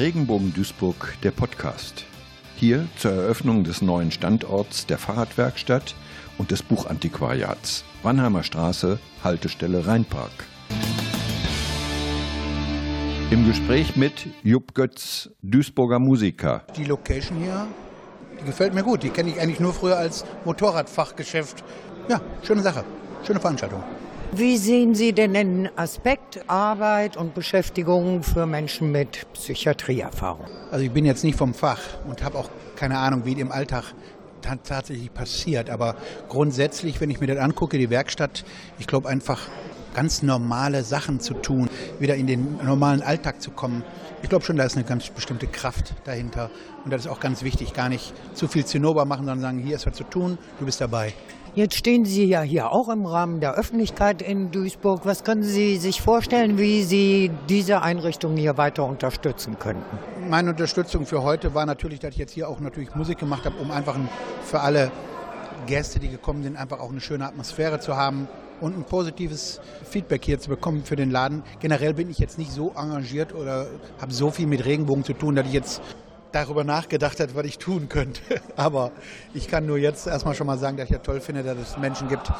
Regenbogen Duisburg, der Podcast. Hier zur Eröffnung des neuen Standorts der Fahrradwerkstatt und des Buchantiquariats. Wannheimer Straße, Haltestelle Rheinpark. Im Gespräch mit Jupp Götz, Duisburger Musiker. Die Location hier, die gefällt mir gut. Die kenne ich eigentlich nur früher als Motorradfachgeschäft. Ja, schöne Sache. Schöne Veranstaltung. Wie sehen Sie denn den Aspekt Arbeit und Beschäftigung für Menschen mit Psychiatrieerfahrung? Also ich bin jetzt nicht vom Fach und habe auch keine Ahnung, wie im Alltag tatsächlich passiert. Aber grundsätzlich, wenn ich mir das angucke, die Werkstatt, ich glaube einfach ganz normale Sachen zu tun, wieder in den normalen Alltag zu kommen. Ich glaube schon, da ist eine ganz bestimmte Kraft dahinter. Und das ist auch ganz wichtig, gar nicht zu viel Zinnober machen, sondern sagen, hier ist was zu tun, du bist dabei. Jetzt stehen Sie ja hier auch im Rahmen der Öffentlichkeit in Duisburg. Was können Sie sich vorstellen, wie Sie diese Einrichtung hier weiter unterstützen könnten? Meine Unterstützung für heute war natürlich, dass ich jetzt hier auch natürlich Musik gemacht habe, um einfach für alle Gäste, die gekommen sind, einfach auch eine schöne Atmosphäre zu haben und ein positives Feedback hier zu bekommen für den Laden. Generell bin ich jetzt nicht so engagiert oder habe so viel mit Regenbogen zu tun, dass ich jetzt darüber nachgedacht habe, was ich tun könnte. Aber ich kann nur jetzt erstmal schon mal sagen, dass ich ja toll finde, dass es Menschen gibt,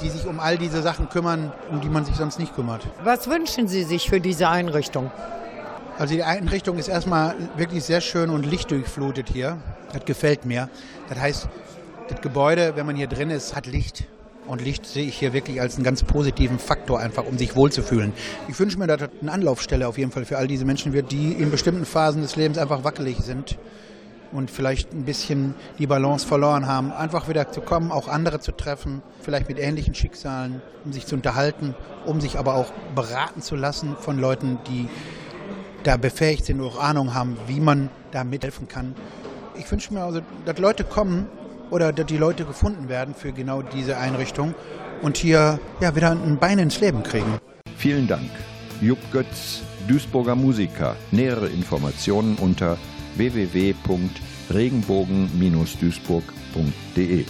die sich um all diese Sachen kümmern, um die man sich sonst nicht kümmert. Was wünschen Sie sich für diese Einrichtung? Also die Einrichtung ist erstmal wirklich sehr schön und lichtdurchflutet hier. Das gefällt mir. Das heißt, das Gebäude, wenn man hier drin ist, hat Licht. Und Licht sehe ich hier wirklich als einen ganz positiven Faktor, einfach um sich wohlzufühlen. Ich wünsche mir, dass das eine Anlaufstelle auf jeden Fall für all diese Menschen wird, die in bestimmten Phasen des Lebens einfach wackelig sind und vielleicht ein bisschen die Balance verloren haben, einfach wieder zu kommen, auch andere zu treffen, vielleicht mit ähnlichen Schicksalen, um sich zu unterhalten, um sich aber auch beraten zu lassen von Leuten, die da befähigt sind auch Ahnung haben, wie man da mithelfen kann. Ich wünsche mir also, dass Leute kommen oder dass die Leute gefunden werden für genau diese Einrichtung und hier ja, wieder ein Bein ins Leben kriegen. Vielen Dank. Jupp Götz, Duisburger Musiker. Nähere Informationen unter www.regenbogen-duisburg.de.